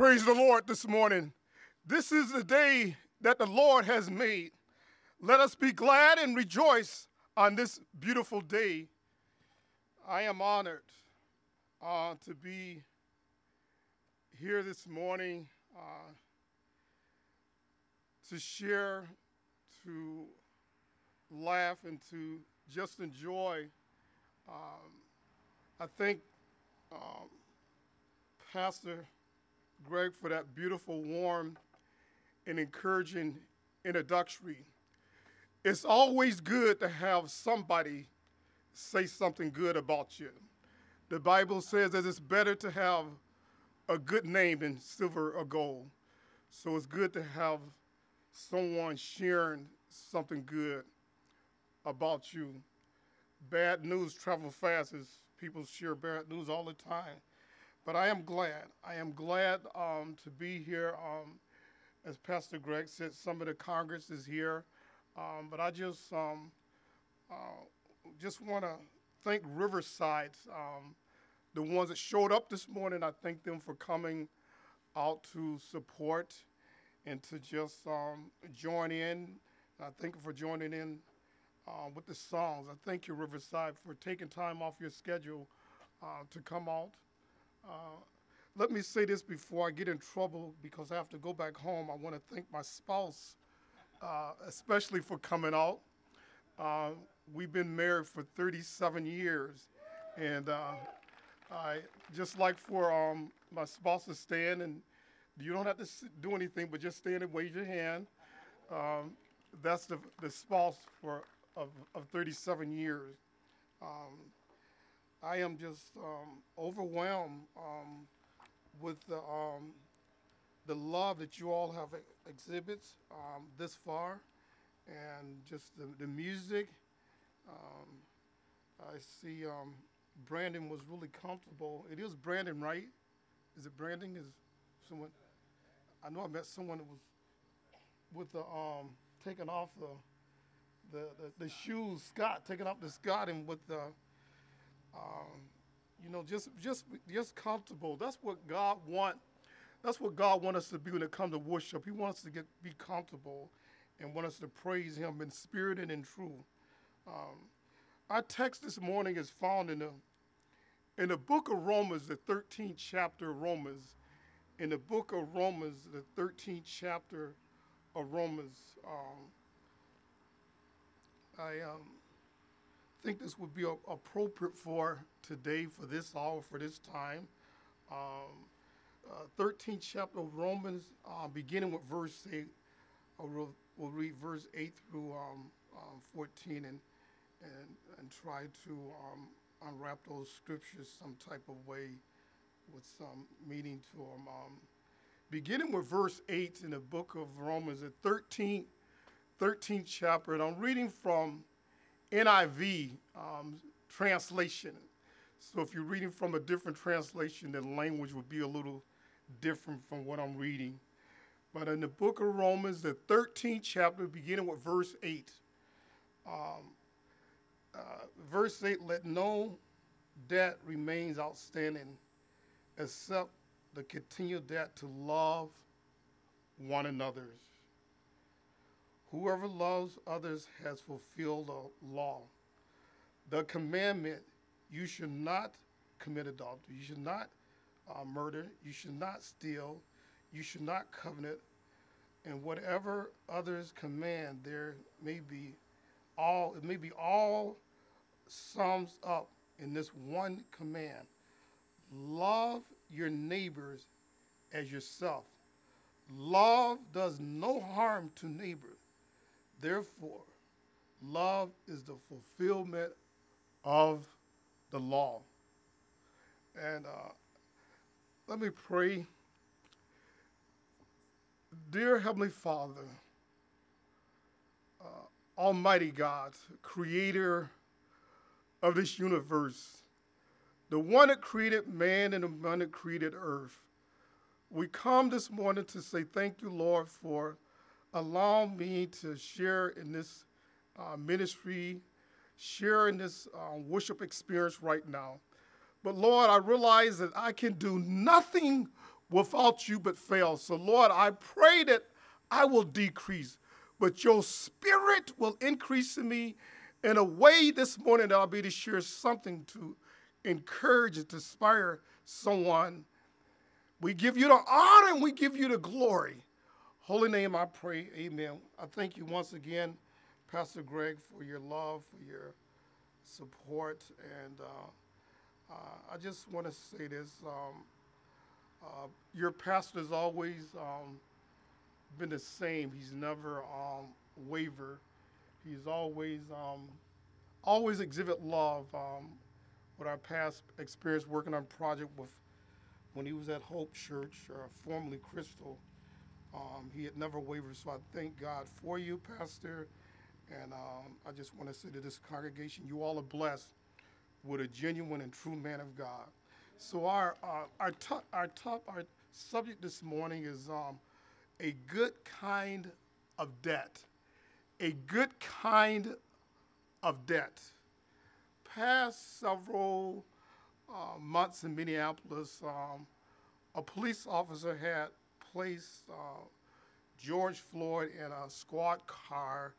Praise the Lord this morning. This is the day that the Lord has made. Let us be glad and rejoice on this beautiful day. I am honored uh, to be here this morning uh, to share, to laugh, and to just enjoy. Um, I think um, Pastor Greg for that beautiful, warm, and encouraging introductory. It's always good to have somebody say something good about you. The Bible says that it's better to have a good name than silver or gold. So it's good to have someone sharing something good about you. Bad news travel fast as people share bad news all the time. But I am glad. I am glad um, to be here. Um, as Pastor Greg said, some of the Congress is here. Um, but I just um, uh, just want to thank Riverside, um, the ones that showed up this morning. I thank them for coming out to support and to just um, join in. I thank you for joining in uh, with the songs. I thank you, Riverside, for taking time off your schedule uh, to come out. Uh, let me say this before I get in trouble because I have to go back home. I want to thank my spouse, uh, especially for coming out. Uh, we've been married for 37 years, and uh, I just like for um, my spouse to stand and you don't have to do anything, but just stand and wave your hand. Um, that's the, the spouse for of, of 37 years. Um, I am just um, overwhelmed um, with the, um, the love that you all have exhibits um, this far, and just the, the music. Um, I see um, Brandon was really comfortable. It is Brandon, right? Is it Brandon? Is someone? I know I met someone that was with the um, taking off the the, the, the shoes, Scott, taking off the Scott and with the um, you know, just just just comfortable. That's what God want. That's what God wants us to be when it comes to worship. He wants us to get be comfortable, and want us to praise Him in spirit and in truth. Um, our text this morning is found in the in the book of Romans, the 13th chapter of Romans. In the book of Romans, the 13th chapter of Romans, um, I um, think this would be a- appropriate for today, for this hour, for this time. Um, uh, 13th chapter of Romans, uh, beginning with verse 8. Uh, we'll, we'll read verse 8 through um, um, 14 and, and, and try to um, unwrap those scriptures some type of way with some meaning to them. Um, beginning with verse 8 in the book of Romans, the 13th, 13th chapter, and I'm reading from NIV um, translation. So if you're reading from a different translation, the language would be a little different from what I'm reading. But in the book of Romans, the 13th chapter, beginning with verse 8, um, uh, verse 8 let no debt remains outstanding except the continued debt to love one another. Whoever loves others has fulfilled the law. The commandment you should not commit adultery, you should not uh, murder, you should not steal, you should not covenant, and whatever others command, there may be all, it may be all sums up in this one command love your neighbors as yourself. Love does no harm to neighbor. Therefore, love is the fulfillment of the law. And uh, let me pray. Dear Heavenly Father, uh, Almighty God, creator of this universe, the one that created man and the one that created earth, we come this morning to say thank you, Lord, for allow me to share in this uh, ministry, share in this uh, worship experience right now. But Lord, I realize that I can do nothing without you but fail. So, Lord, I pray that I will decrease, but your spirit will increase in me in a way this morning that I'll be to share something to encourage and to inspire someone. We give you the honor and we give you the glory. Holy name I pray, amen. I thank you once again, Pastor Greg, for your love, for your support. And uh, uh, I just want to say this. Um, uh, your pastor has always um, been the same. He's never um, wavered. He's always um, always exhibit love. Um, with our past experience working on project with when he was at Hope Church, uh, formerly Crystal, um, he had never wavered. So I thank God for you, Pastor. And um, I just want to say to this congregation, you all are blessed with a genuine and true man of God. So our uh, our top our top our subject this morning is um, a good kind of debt. A good kind of debt. Past several uh, months in Minneapolis, um, a police officer had placed uh, George Floyd in a squad car.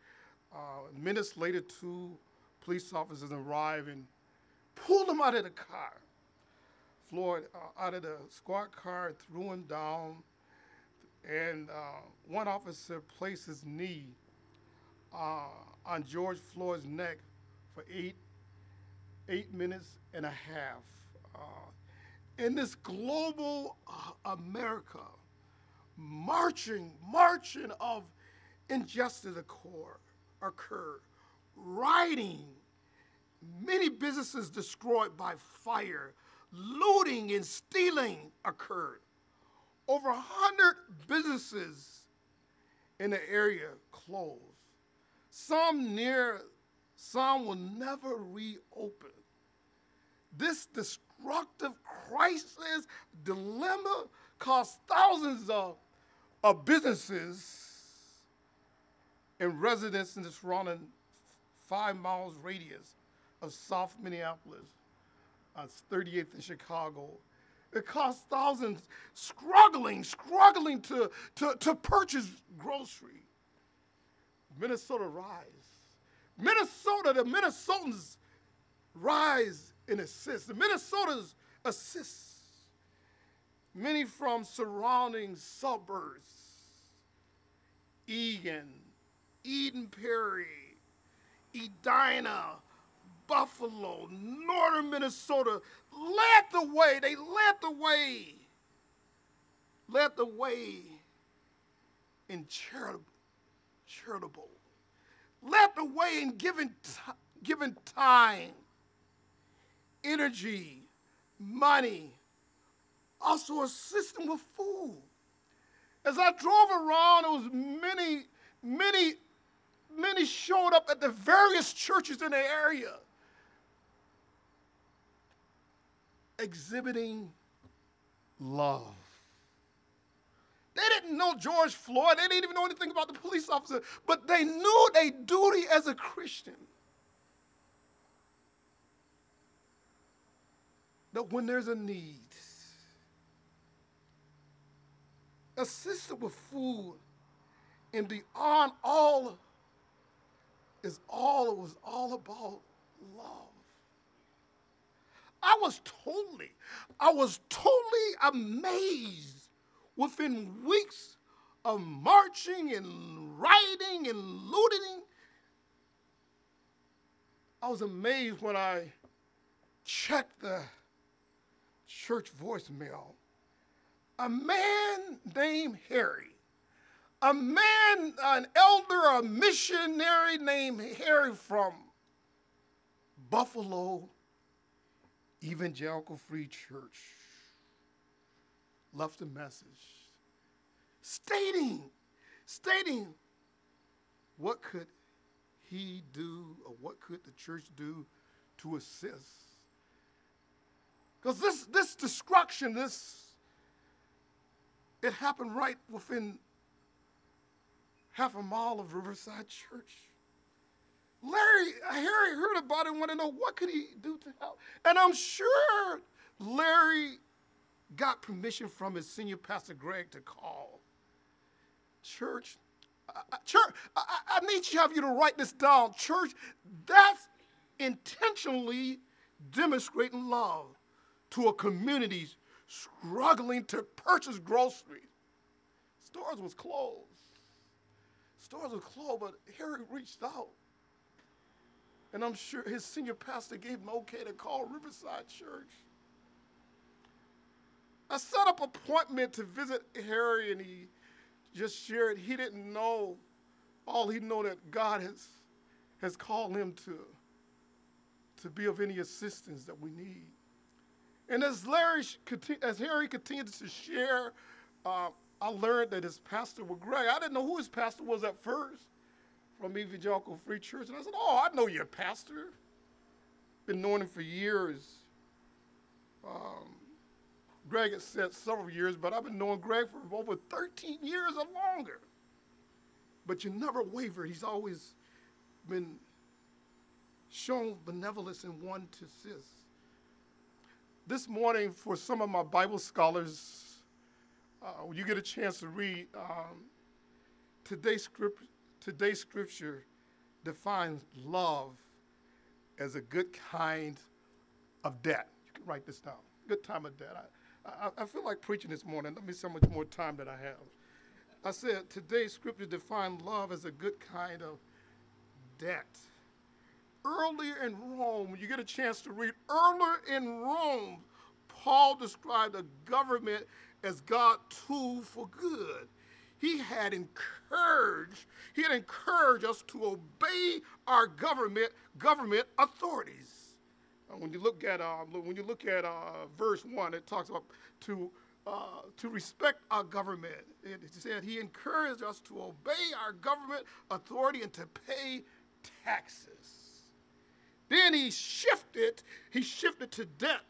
Uh, minutes later, two police officers arrived and pulled him out of the car. Floyd uh, out of the squad car, threw him down, and uh, one officer placed his knee on George Floyd's neck for eight, eight minutes and a half. Uh, in this global uh, America, marching, marching of injustice occur, occurred, rioting, many businesses destroyed by fire, looting and stealing occurred. Over 100 businesses in the area closed. Some near, some will never reopen. This destructive crisis, dilemma, cost thousands of, of businesses and residents in the surrounding five miles radius of South Minneapolis, on 38th in Chicago. It costs thousands struggling, struggling to, to, to purchase grocery. Minnesota rise. Minnesota, the Minnesotans rise and assist. The Minnesotans assist. Many from surrounding suburbs, Eagan, Eden Prairie, Edina, Buffalo, northern Minnesota led the way. They led the way. Led the way in charitable. charitable. Led the way in giving, giving time, energy, money, also assisting with food. As I drove around, there was many, many, many showed up at the various churches in the area exhibiting love. They didn't know George Floyd. They didn't even know anything about the police officer, but they knew their duty as a Christian. That when there's a need, assisted with food, and beyond all is all it was all about love. I was totally, I was totally amazed within weeks of marching and rioting and looting. I was amazed when I checked the church voicemail. A man named Harry, a man, an elder, a missionary named Harry from Buffalo, Evangelical Free Church left a message stating, stating what could he do or what could the church do to assist. Because this, this destruction, this, it happened right within half a mile of Riverside Church. Larry, Harry heard about it and wanted to know what could he do to help. And I'm sure Larry got permission from his senior pastor Greg to call. Church, I, church, I, I need to have you to write this down. Church, that's intentionally demonstrating love to a community struggling to purchase groceries. Stores was closed. Stores were closed, but Harry reached out. And I'm sure his senior pastor gave him okay to call Riverside Church. I set up appointment to visit Harry, and he just shared he didn't know all he know that God has has called him to to be of any assistance that we need. And as Larry, as Harry continued to share, uh, I learned that his pastor was Greg. I didn't know who his pastor was at first from Evangelical Free Church. And I said, Oh, I know your pastor. Been knowing him for years. Um, Greg had said several years, but I've been knowing Greg for over 13 years or longer. But you never waver. He's always been shown benevolence and one to assist. This morning, for some of my Bible scholars, uh, when you get a chance to read, um, today's, script, today's scripture defines love as a good kind of debt. You can write this down. Good time of debt. I, I, I feel like preaching this morning. Let me see how much more time that I have. I said today's scripture defines love as a good kind of debt earlier in Rome, you get a chance to read, earlier in Rome, Paul described the government as God's tool for good. He had encouraged, he had encouraged us to obey our government, government authorities. When you look at uh, when you look at uh, verse one, it talks about to uh, to respect our government. It said he encouraged us to obey our government authority and to pay taxes. Then he shifted, he shifted to debt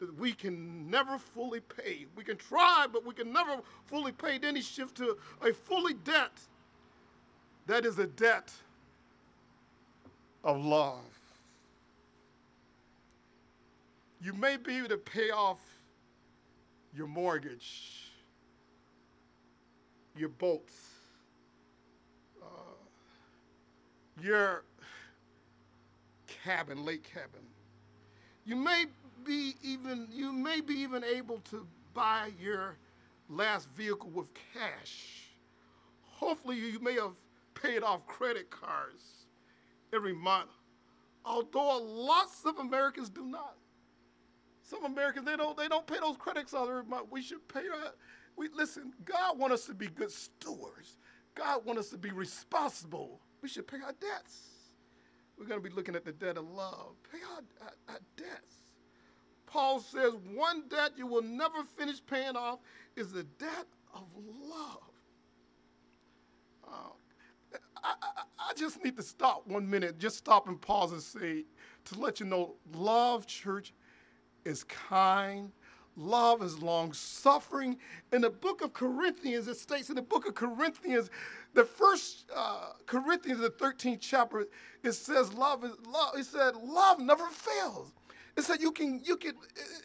that we can never fully pay. We can try, but we can never fully pay. Then he shifted to a fully debt. That is a debt of love. You may be able to pay off your mortgage, your boats, uh, your cabin, lake cabin. You may be even you may be even able to buy your last vehicle with cash. Hopefully you may have paid off credit cards every month. Although lots of Americans do not. Some Americans they don't they don't pay those credit cards every month. We should pay our we listen, God wants us to be good stewards. God wants us to be responsible. We should pay our debts. We're going to be looking at the debt of love. Pay our, our, our debts. Paul says one debt you will never finish paying off is the debt of love. Uh, I, I, I, just need to stop one minute, just stop and pause and say, to let you know, love, church, is kind. Love is long suffering. In the book of Corinthians, it states in the book of Corinthians the first uh, Corinthians, the 13th chapter, it says love is love. It said love never fails. It said you can you can.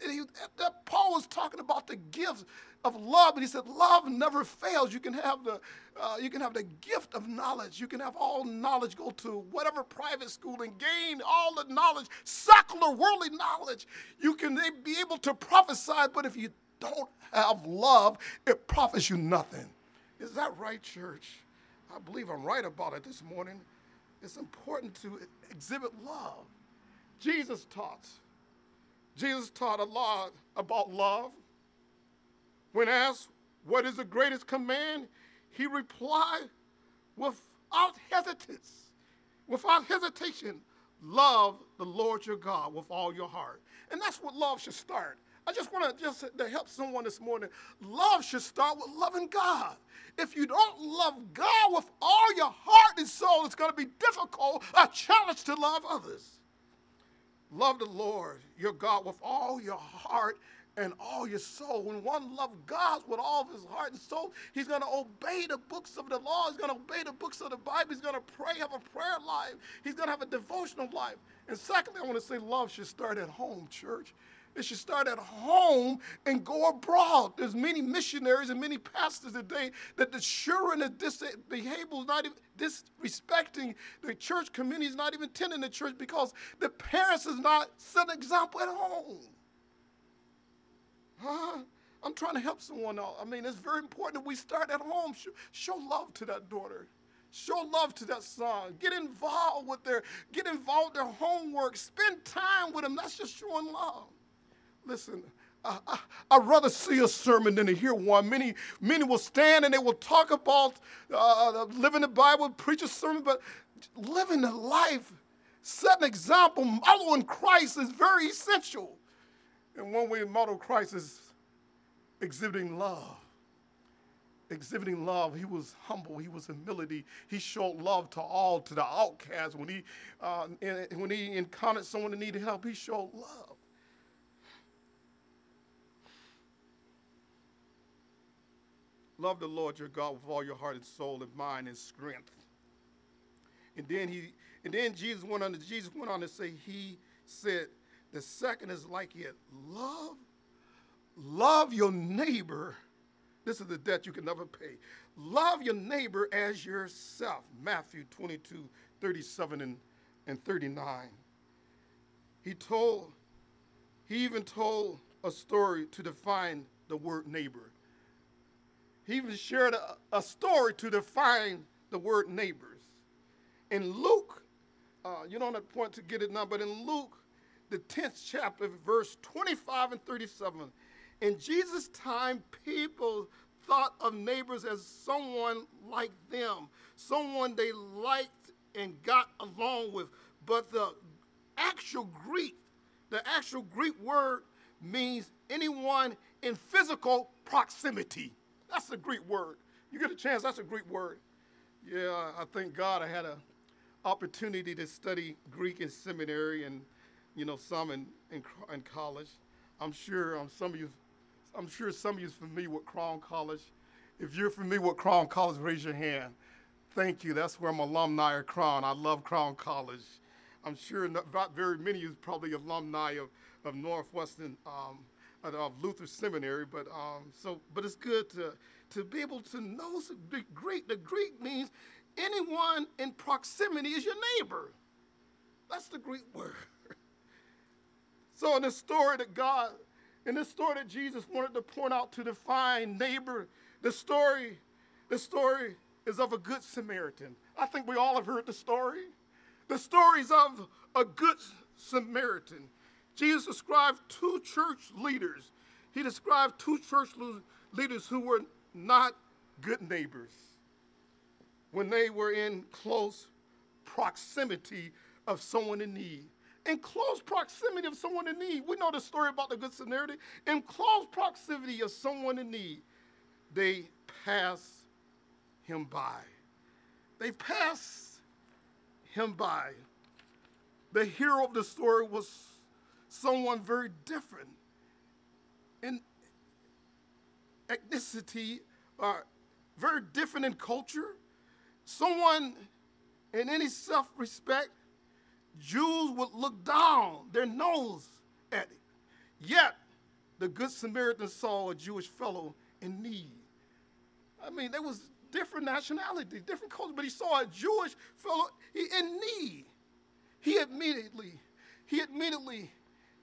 It, it, that Paul was talking about the gifts of love, but he said love never fails. You can have the uh, you can have the gift of knowledge. You can have all knowledge. Go to whatever private school and gain all the knowledge, secular worldly knowledge. You can be able to prophesy, but if you don't have love, it profits you nothing. Is that right, church? I believe I'm right about it this morning. It's important to exhibit love. Jesus taught. Jesus taught a lot about love. When asked, What is the greatest command? he replied without hesitance, without hesitation, love the Lord your God with all your heart. And that's what love should start. I just want to just to help someone this morning. Love should start with loving God. If you don't love God with all your heart and soul, it's going to be difficult, a challenge to love others. Love the Lord, your God, with all your heart and all your soul. When one loves God with all of his heart and soul, he's going to obey the books of the law. He's going to obey the books of the Bible. He's going to pray, have a prayer life. He's going to have a devotional life. And secondly, I want to say love should start at home, church. It should start at home and go abroad. There's many missionaries and many pastors today that the children of this behavior not even disrespecting the church community is not even attending the church because the parents is not set an example at home. Huh? I'm trying to help someone out. I mean, it's very important that we start at home. Show, show love to that daughter. Show love to that son. Get involved with their, get involved their homework. Spend time with them. That's just showing love. Listen, I, I, I'd rather see a sermon than to hear one. Many, many will stand and they will talk about uh, living the Bible, preach a sermon, but living the life, set an example, following Christ is very essential. And one way model Christ is exhibiting love exhibiting love. He was humble. He was humility. He showed love to all, to the outcasts. When he, uh, when he encountered someone that needed help, he showed love. Love the Lord your God with all your heart and soul and mind and strength. And then he, and then Jesus went on. Jesus went on to say, He said, the second is like it. Love, love your neighbor this is the debt you can never pay. Love your neighbor as yourself. Matthew 22, 37 and, and 39. He told, he even told a story to define the word neighbor. He even shared a, a story to define the word neighbors. In Luke, uh, you don't have to point to get it now, but in Luke, the 10th chapter, verse 25 and 37, in Jesus' time, people thought of neighbors as someone like them, someone they liked and got along with. But the actual Greek, the actual Greek word means anyone in physical proximity. That's the Greek word. You get a chance, that's a Greek word. Yeah, I thank God I had an opportunity to study Greek in seminary and, you know, some in, in, in college. I'm sure um, some of you I'm sure some of you familiar with Crown College. If you're familiar with Crown College, raise your hand. Thank you. That's where I'm alumni of Crown. I love Crown College. I'm sure not very many of you probably alumni of, of Northwestern, um, of Luther Seminary, but um, so, but it's good to, to be able to know the Greek. The Greek means anyone in proximity is your neighbor. That's the Greek word. So in the story that God in this story that Jesus wanted to point out to define neighbor, the story, the story is of a good Samaritan. I think we all have heard the story. The stories of a good Samaritan. Jesus described two church leaders. He described two church leaders who were not good neighbors when they were in close proximity of someone in need in close proximity of someone in need. We know the story about the Good Samaritan. In close proximity of someone in need, they pass him by. They pass him by. The hero of the story was someone very different in ethnicity, uh, very different in culture, someone in any self respect Jews would look down their nose at it. Yet, the Good Samaritan saw a Jewish fellow in need. I mean, there was different nationalities, different cultures, but he saw a Jewish fellow in need. He immediately, he immediately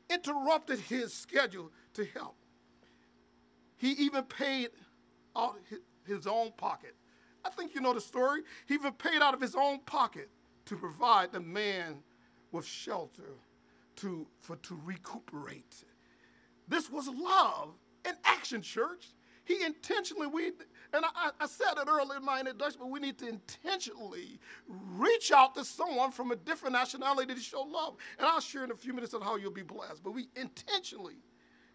interrupted his schedule to help. He even paid out his own pocket. I think you know the story. He even paid out of his own pocket to provide the man with shelter to, for, to recuperate. This was love in action, church. He intentionally, we, and I, I said it earlier in my introduction, but we need to intentionally reach out to someone from a different nationality to show love. And I'll share in a few minutes on how you'll be blessed. But we intentionally,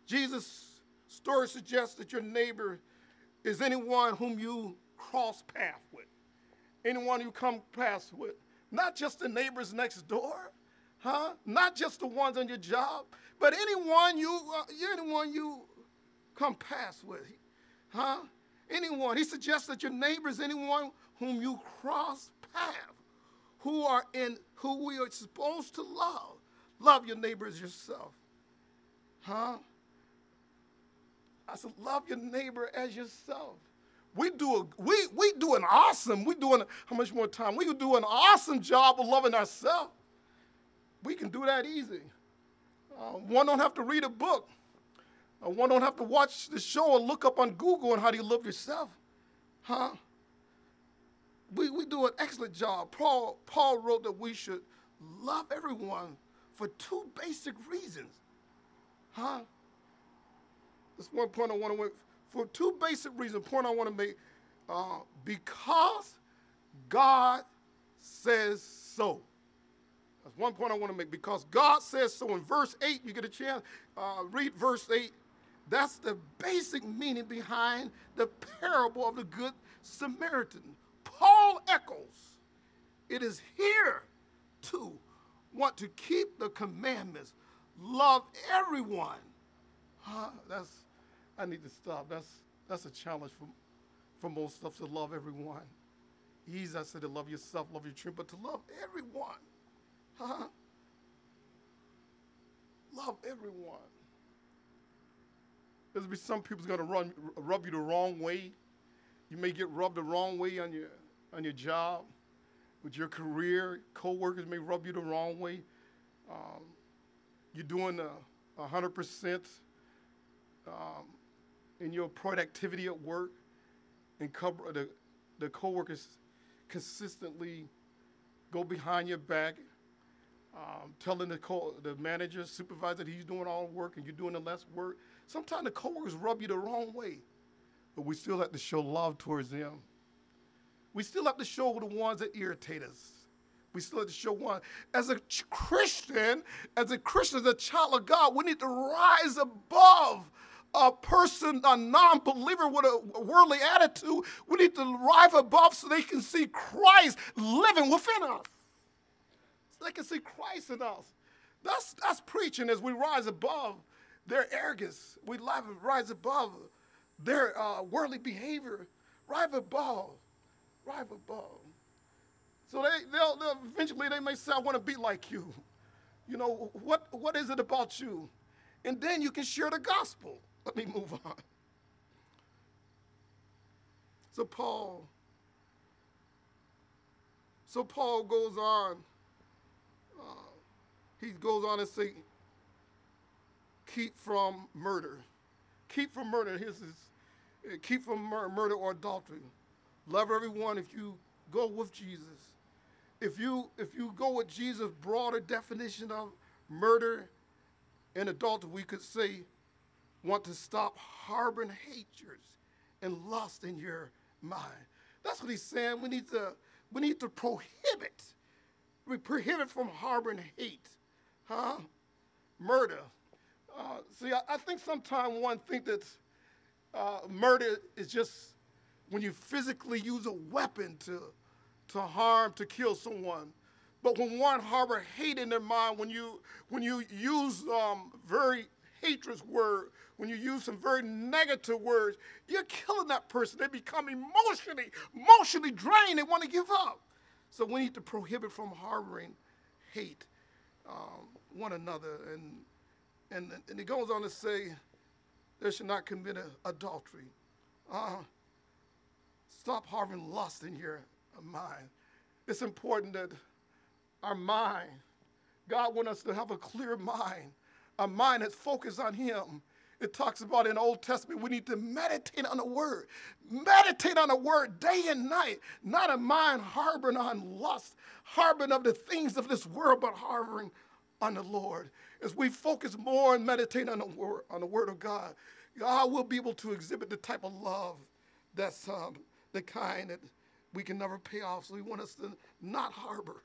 Jesus' story suggests that your neighbor is anyone whom you cross path with, anyone you come past with, not just the neighbors next door, huh? Not just the ones on your job, but anyone you, uh, anyone you come past with, huh? Anyone. He suggests that your neighbors, anyone whom you cross path, who are in, who we are supposed to love. Love your neighbors yourself. Huh? I said, love your neighbor as yourself. We do a, we we do an awesome. We doing how much more time? We do an awesome job of loving ourselves. We can do that easy. Uh, one don't have to read a book. Uh, one don't have to watch the show or look up on Google on how do you love yourself, huh? We we do an excellent job. Paul Paul wrote that we should love everyone for two basic reasons, huh? That's one point I want to make for two basic reasons. Point I want to make uh, because God says so. One point I want to make. Because God says so. In verse 8, you get a chance, uh, read verse 8. That's the basic meaning behind the parable of the Good Samaritan. Paul echoes, it is here to want to keep the commandments, love everyone. Huh? That's I need to stop. That's that's a challenge for for most of us to love everyone. Easy, I said to love yourself, love your children, but to love everyone. Huh? Love everyone. There's be some people's gonna run rub you the wrong way. You may get rubbed the wrong way on your on your job, with your career. Co-workers may rub you the wrong way. Um, you're doing a hundred percent um, in your productivity at work, and cover the the coworkers consistently go behind your back, um, telling the co- the manager, supervisor that he's doing all the work and you're doing the less work. Sometimes the coworkers rub you the wrong way, but we still have to show love towards them. We still have to show the ones that irritate us. We still have to show one. As a Christian, as a Christian, as a child of God, we need to rise above a person, a non believer with a worldly attitude. We need to rise above so they can see Christ living within us. They can see Christ in us. That's, that's preaching as we rise above their arrogance. We rise above their uh, worldly behavior. Rise above. Rise above. So they, they'll, they'll, eventually they may say, I want to be like you. You know, what, what is it about you? And then you can share the gospel. Let me move on. So Paul, so Paul goes on. He goes on and say, keep from murder. Keep from murder. His, uh, keep from mur- murder or adultery. Love everyone if you go with Jesus. If you if you go with Jesus' broader definition of murder and adultery, we could say want to stop harboring hatred and lust in your mind. That's what he's saying. We need to, we need to prohibit. We prohibit from harboring hate, huh? Murder. Uh, see, I, I, think sometimes one think that uh, murder is just when you physically use a weapon to, to harm, to kill someone. But when one harbor hate in their mind, when you when you use um, very hatred word, when you use some very negative words, you're killing that person. They become emotionally, emotionally drained. They want to give up. So we need to prohibit from harboring hate um, one another. And, and, and he goes on to say, there should not commit adultery. Uh, stop harboring lust in your mind. It's important that our mind, God wants us to have a clear mind, a mind that's focused on Him it talks about in the Old Testament, we need to meditate on the word. Meditate on the word day and night, not a mind harboring on lust, harboring of the things of this world, but harboring on the Lord. As we focus more and meditate on the word, on the word of God, God will be able to exhibit the type of love that's um, the kind that we can never pay off. So we want us to not harbor,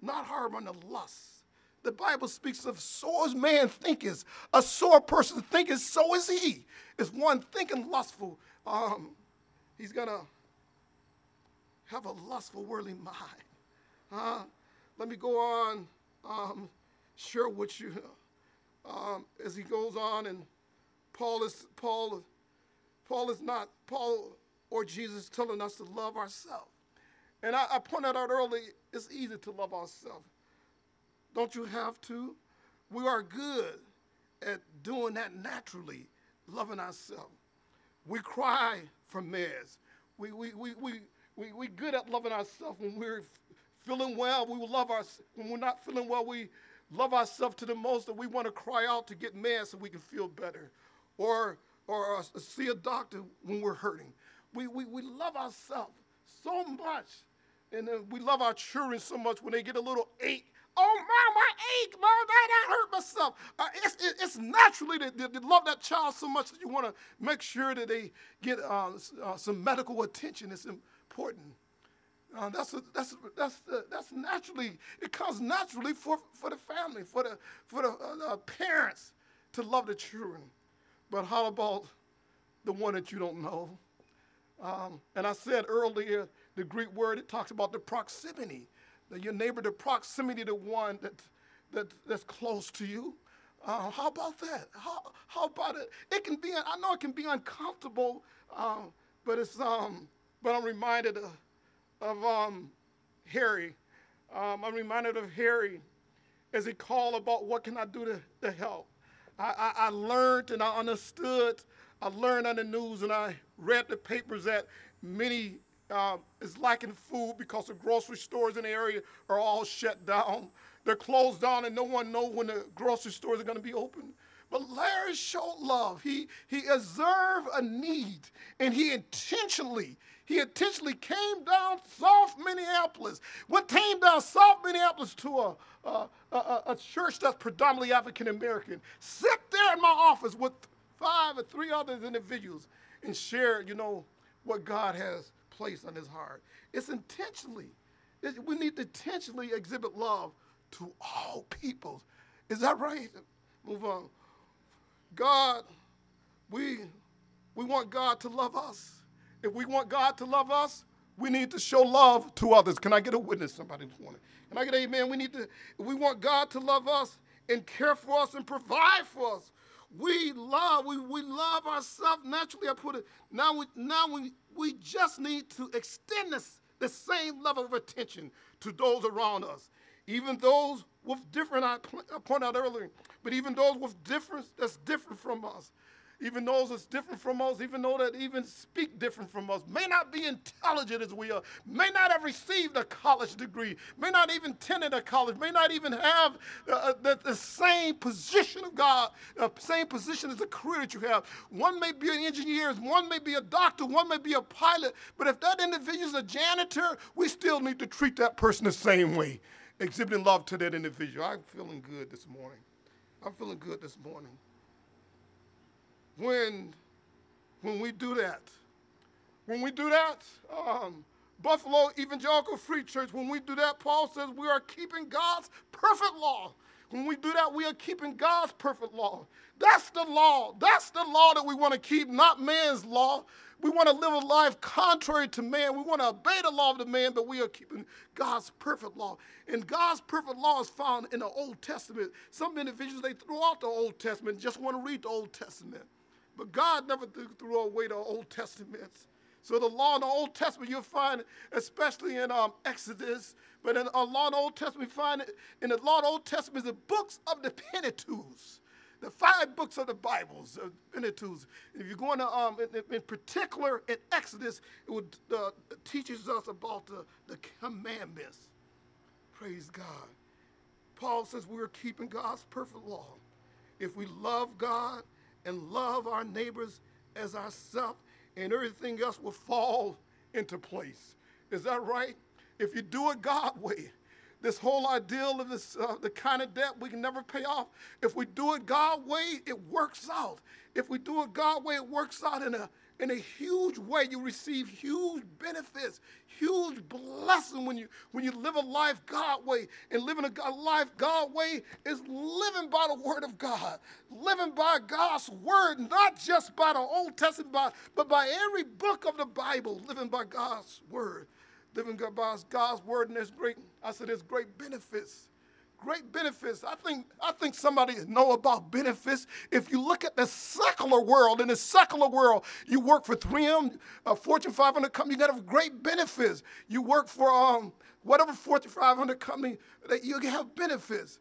not harbor on the lust the Bible speaks of so as man thinketh, a sore person thinketh, so is he. Is one thinking lustful, um, he's gonna have a lustful, worldly mind. Uh, let me go on, um, share with you um, as he goes on, and Paul is Paul. Paul is not Paul or Jesus telling us to love ourselves. And I, I pointed out early, it's easy to love ourselves. Don't you have to? We are good at doing that naturally, loving ourselves. We cry for meds. We, we, we, we, we, we good at loving ourselves when we're feeling well. We love our, when we're not feeling well, we love ourselves to the most that we want to cry out to get meds so we can feel better. Or, or see a doctor when we're hurting. We, we, we love ourselves so much. And we love our children so much when they get a little ache Oh, mom, I ache, mom, I, I hurt myself. Uh, it's, it, it's naturally to, to, love that child so much that you want to make sure that they get uh, uh, some medical attention. It's important. Uh, that's, a, that's, that's, that's naturally, it comes naturally for, for the family, for the, for the uh, parents to love the children. But how about the one that you don't know? Um, and I said earlier, the Greek word, it talks about the proximity that your neighbor, the proximity to one that, that, that's close to you. Uh, how about that? How, how about it? It can be, I know it can be uncomfortable, um, but it's, um, but I'm reminded of, of um, Harry. Um, I'm reminded of Harry as he called about what can I do to, to help. I, I, I learned and I understood. I learned on the news and I read the papers that many uh, is lacking food because the grocery stores in the area are all shut down. They're closed down and no one knows when the grocery stores are going to be open. But Larry showed love. He, he observed a need and he intentionally, he intentionally came down South Minneapolis. What came down South Minneapolis to a, a, a, a church that's predominantly African American, sit there in my office with five or three other individuals and share, you know, what God has placed on his heart. It's intentionally. We need to intentionally exhibit love to all peoples. Is that right? Move on. God, we, we want God to love us. If we want God to love us, we need to show love to others. Can I get a witness, somebody this morning? Can I get amen? We need to, we want God to love us and care for us and provide for us, we love, we, we love ourselves naturally. I put it, now we, now we, we just need to extend this, the same level of attention to those around us. Even those with different, I, I pointed out earlier, but even those with difference that's different from us even those that's different from us, even though that even speak different from us, may not be intelligent as we are, may not have received a college degree, may not even attended a college, may not even have uh, uh, the, the, same position of God, uh, same position as the career that you have. One may be an engineer, one may be a doctor, one may be a pilot, but if that individual is a janitor, we still need to treat that person the same way, exhibiting love to that individual. I'm feeling good this morning. I'm feeling good this morning when, when we do that. When we do that, um, Buffalo Evangelical Free Church, when we do that, Paul says we are keeping God's perfect law. When we do that, we are keeping God's perfect law. That's the law. That's the law that we want to keep, not man's law. We want to live a life contrary to man. We want to obey the law of the man, but we are keeping God's perfect law. And God's perfect law is found in the Old Testament. Some individuals, they throw out the Old Testament just want to read the Old Testament. But God never threw away the Old Testament. So the law in the Old Testament you'll find, especially in um, Exodus, but in the law in the Old Testament, we find it in the law in the Old Testament, the books of the Pentateuch, the five books of the Bibles, uh, Pentateuch. If you're going to, um, in, in, particular in Exodus, it would, uh, teaches us about the, the commandments. Praise God. Paul says we're keeping God's perfect law. If we love God and love our neighbors as ourselves, and everything else will fall into place. Is that right? If you do it God way, this whole ideal of this, uh, the kind of debt we can never pay off. If we do it God way, it works out. If we do it God way, it works out in a in a huge way. You receive huge benefits, huge blessing when you when you live a life God way. And living a life God way is living by the word of God, living by God's word, not just by the Old Testament, but by every book of the Bible, living by God's word. Living by God's word, and there's great, I said there's great benefits great benefits. I think, I think somebody know about benefits. If you look at the secular world, in the secular world, you work for 3M, a Fortune 500 company, you got great benefits. You work for um, whatever Fortune 500 company, that you have benefits.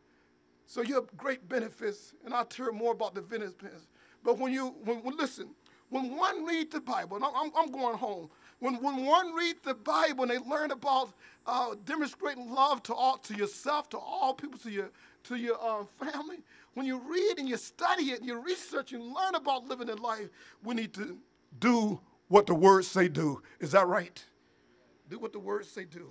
So you have great benefits, and I'll tell you more about the benefits. But when you, when, when listen, when one reads the Bible, I'm, I'm going home, when, when one reads the Bible and they learn about uh, demonstrating love to all, to yourself, to all people, to your, to your uh, family, when you read and you study it and you research and learn about living in life, we need to do what the words say do. Is that right? Do what the words say do.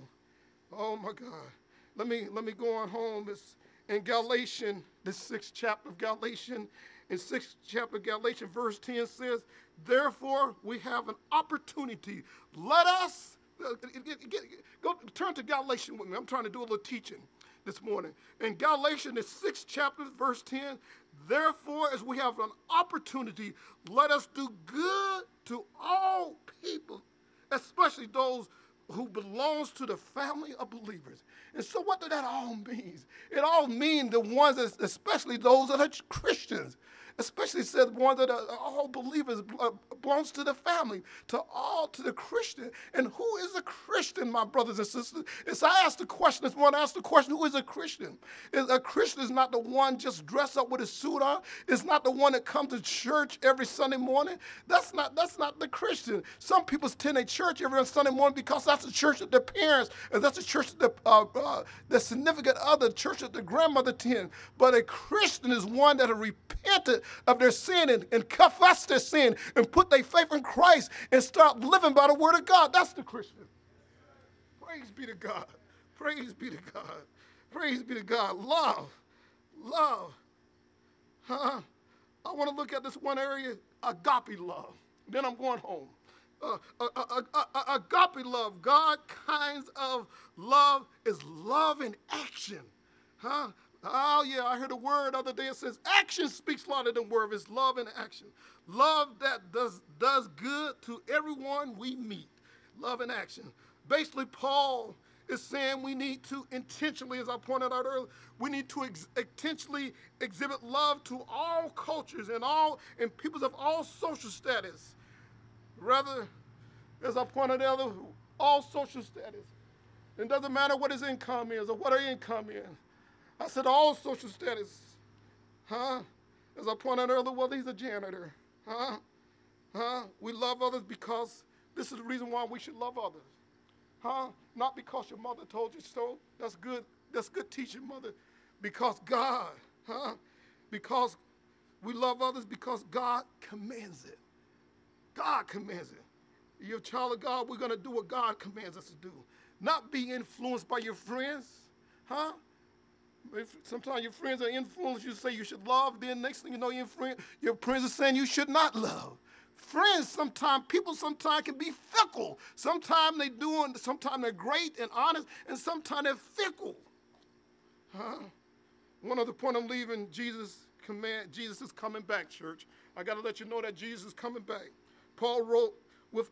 Oh my God. Let me let me go on home. It's in Galatians, the sixth chapter of Galatians, in sixth chapter of Galatians, verse 10 says, Therefore we have an opportunity. Let us uh, get, get, go turn to Galatians with me. I'm trying to do a little teaching this morning. In Galatians, the sixth chapter, verse 10, therefore, as we have an opportunity, let us do good to all people, especially those who belongs to the family of believers. And so what does that all mean? It all means the ones, especially those that are Christians especially says one that are all believers uh, belongs to the family, to all, to the Christian. And who is a Christian, my brothers and sisters? As I asked the question morning, I asked the question, who is a Christian? Is a Christian is not the one just dressed up with a suit on. It's not the one that comes to church every Sunday morning. That's not that's not the Christian. Some people attend a church every Sunday morning because that's the church that their parents, and that's the church that the, uh, uh, the significant other, church that the grandmother attend. But a Christian is one that has repented of their sin and, and confess their sin and put their faith in Christ and start living by the word of God. That's the Christian. Praise be to God. Praise be to God. Praise be to God. Love. Love. Huh? I want to look at this one area agape love. Then I'm going home. Uh, uh, uh, uh, uh agape love, God kinds of love is love in action. Huh? Oh, yeah, I heard a word the other day. It says action speaks louder than words. It's love in action. Love that does, does good to everyone we meet. Love in action. Basically, Paul is saying we need to intentionally, as I pointed out earlier, we need to ex- intentionally exhibit love to all cultures and all and peoples of all social status. Rather, as I pointed out, all social status. It doesn't matter what his income is or what her income is. I said, all social status. Huh? As I pointed earlier, well, he's a janitor. Huh? Huh? We love others because this is the reason why we should love others. Huh? Not because your mother told you so. That's good. That's good teaching, mother. Because God, huh? Because we love others because God commands it. God commands it. You're a child of God, we're to do what God commands us to do. Not be influenced by your friends, huh? If sometimes your friends are influenced, you say you should love, then next thing you know, your, friend, your friends are saying you should not love. Friends, sometimes, people sometimes can be fickle. Sometimes they doing, sometimes they're great and honest, and sometimes they're fickle. Huh? One other point I'm leaving, Jesus command, Jesus is coming back, church. I got to let you know that Jesus is coming back. Paul wrote with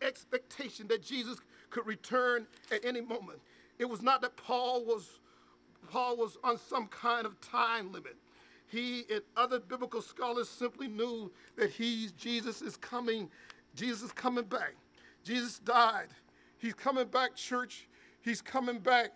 expectation that Jesus could return at any moment. It was not that Paul was Paul was on some kind of time limit. He and other biblical scholars simply knew that he, Jesus is coming, Jesus is coming back. Jesus died. He's coming back, church. He's coming back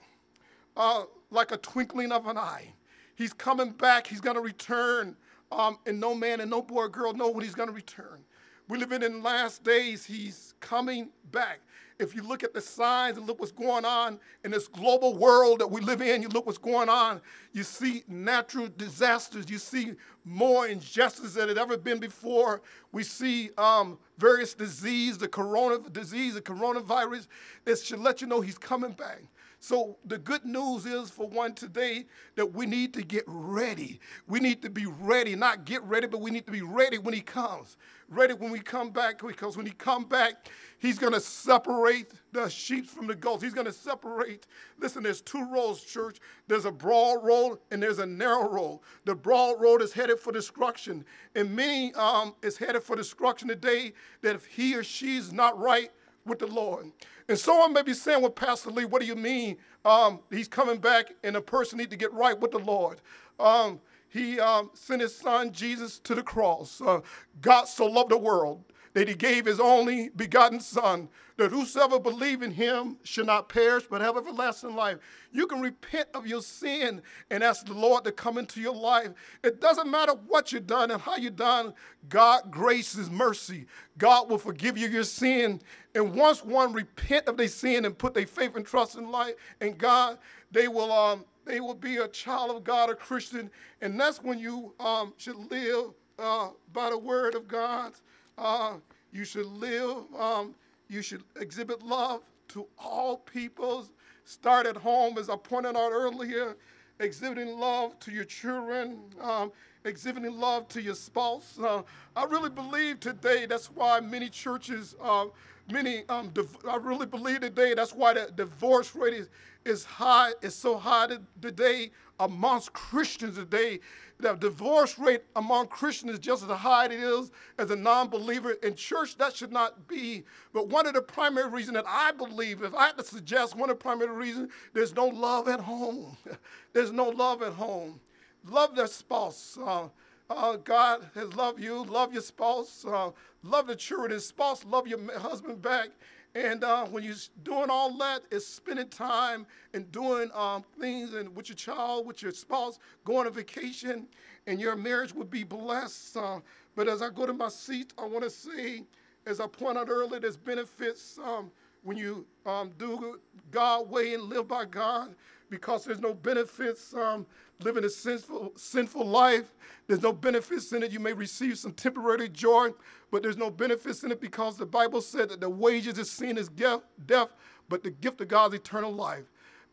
uh, like a twinkling of an eye. He's coming back. He's going to return. Um, and no man and no boy or girl know when he's going to return. We live in last days. He's coming back if you look at the signs and look what's going on in this global world that we live in, you look what's going on, you see natural disasters, you see more injustice than it ever been before. We see um, various disease, the corona disease, the coronavirus. It should let you know he's coming back. So the good news is for one today that we need to get ready. We need to be ready, not get ready, but we need to be ready when he comes. Ready when we come back, because when he come back, he's going to separate the sheep from the goats. He's going to separate. Listen, there's two roads, church. There's a broad road and there's a narrow road. The broad road is headed for destruction, and many um, is headed for destruction today. That if he or she's not right with the Lord, and someone may be saying, well, Pastor Lee, what do you mean um, he's coming back and a person need to get right with the Lord? Um, he um, sent his son Jesus to the cross. Uh, God so loved the world that he gave his only begotten son that whosoever believe in him should not perish but have everlasting life. You can repent of your sin and ask the Lord to come into your life. It doesn't matter what you've done and how you've done, God grace is mercy. God will forgive you your sin. And once one repent of their sin and put their faith and trust in life and God, they will um, they will be a child of God, a Christian, and that's when you um, should live uh, by the word of God. Uh, you should live, um, you should exhibit love to all peoples. Start at home, as I pointed out earlier, exhibiting love to your children, um, exhibiting love to your spouse. Uh, I really believe today that's why many churches, uh, many, um, div- I really believe today that's why the divorce rate is, is high, is so high today amongst Christians today. The divorce rate among Christians is just as high as it is as a non-believer. In church, that should not be. But one of the primary reasons that I believe, if I had to suggest one of the primary reasons, there's no love at home. there's no love at home. Love their spouse. Uh, uh, God has loved you. Love your spouse. Uh, love the children. His spouse. Love your husband back. And uh, when you're doing all that, it's spending time and doing um, things and with your child, with your spouse, going on vacation, and your marriage would be blessed. Uh, but as I go to my seat, I want to say, as I pointed out earlier, there's benefits um, when you um, do God way and live by God because there's no benefits um, living a sinful, sinful life. There's no benefits in it. You may receive some temporary joy, but there's no benefits in it because the Bible said that the wages of sin is death, but the gift of God is eternal life.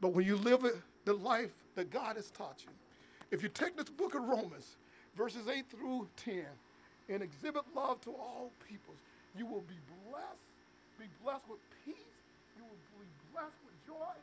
But when you live the life that God has taught you, if you take this book of Romans, verses 8 through 10, and exhibit love to all peoples, you will be blessed, be blessed with peace, you will be blessed with joy,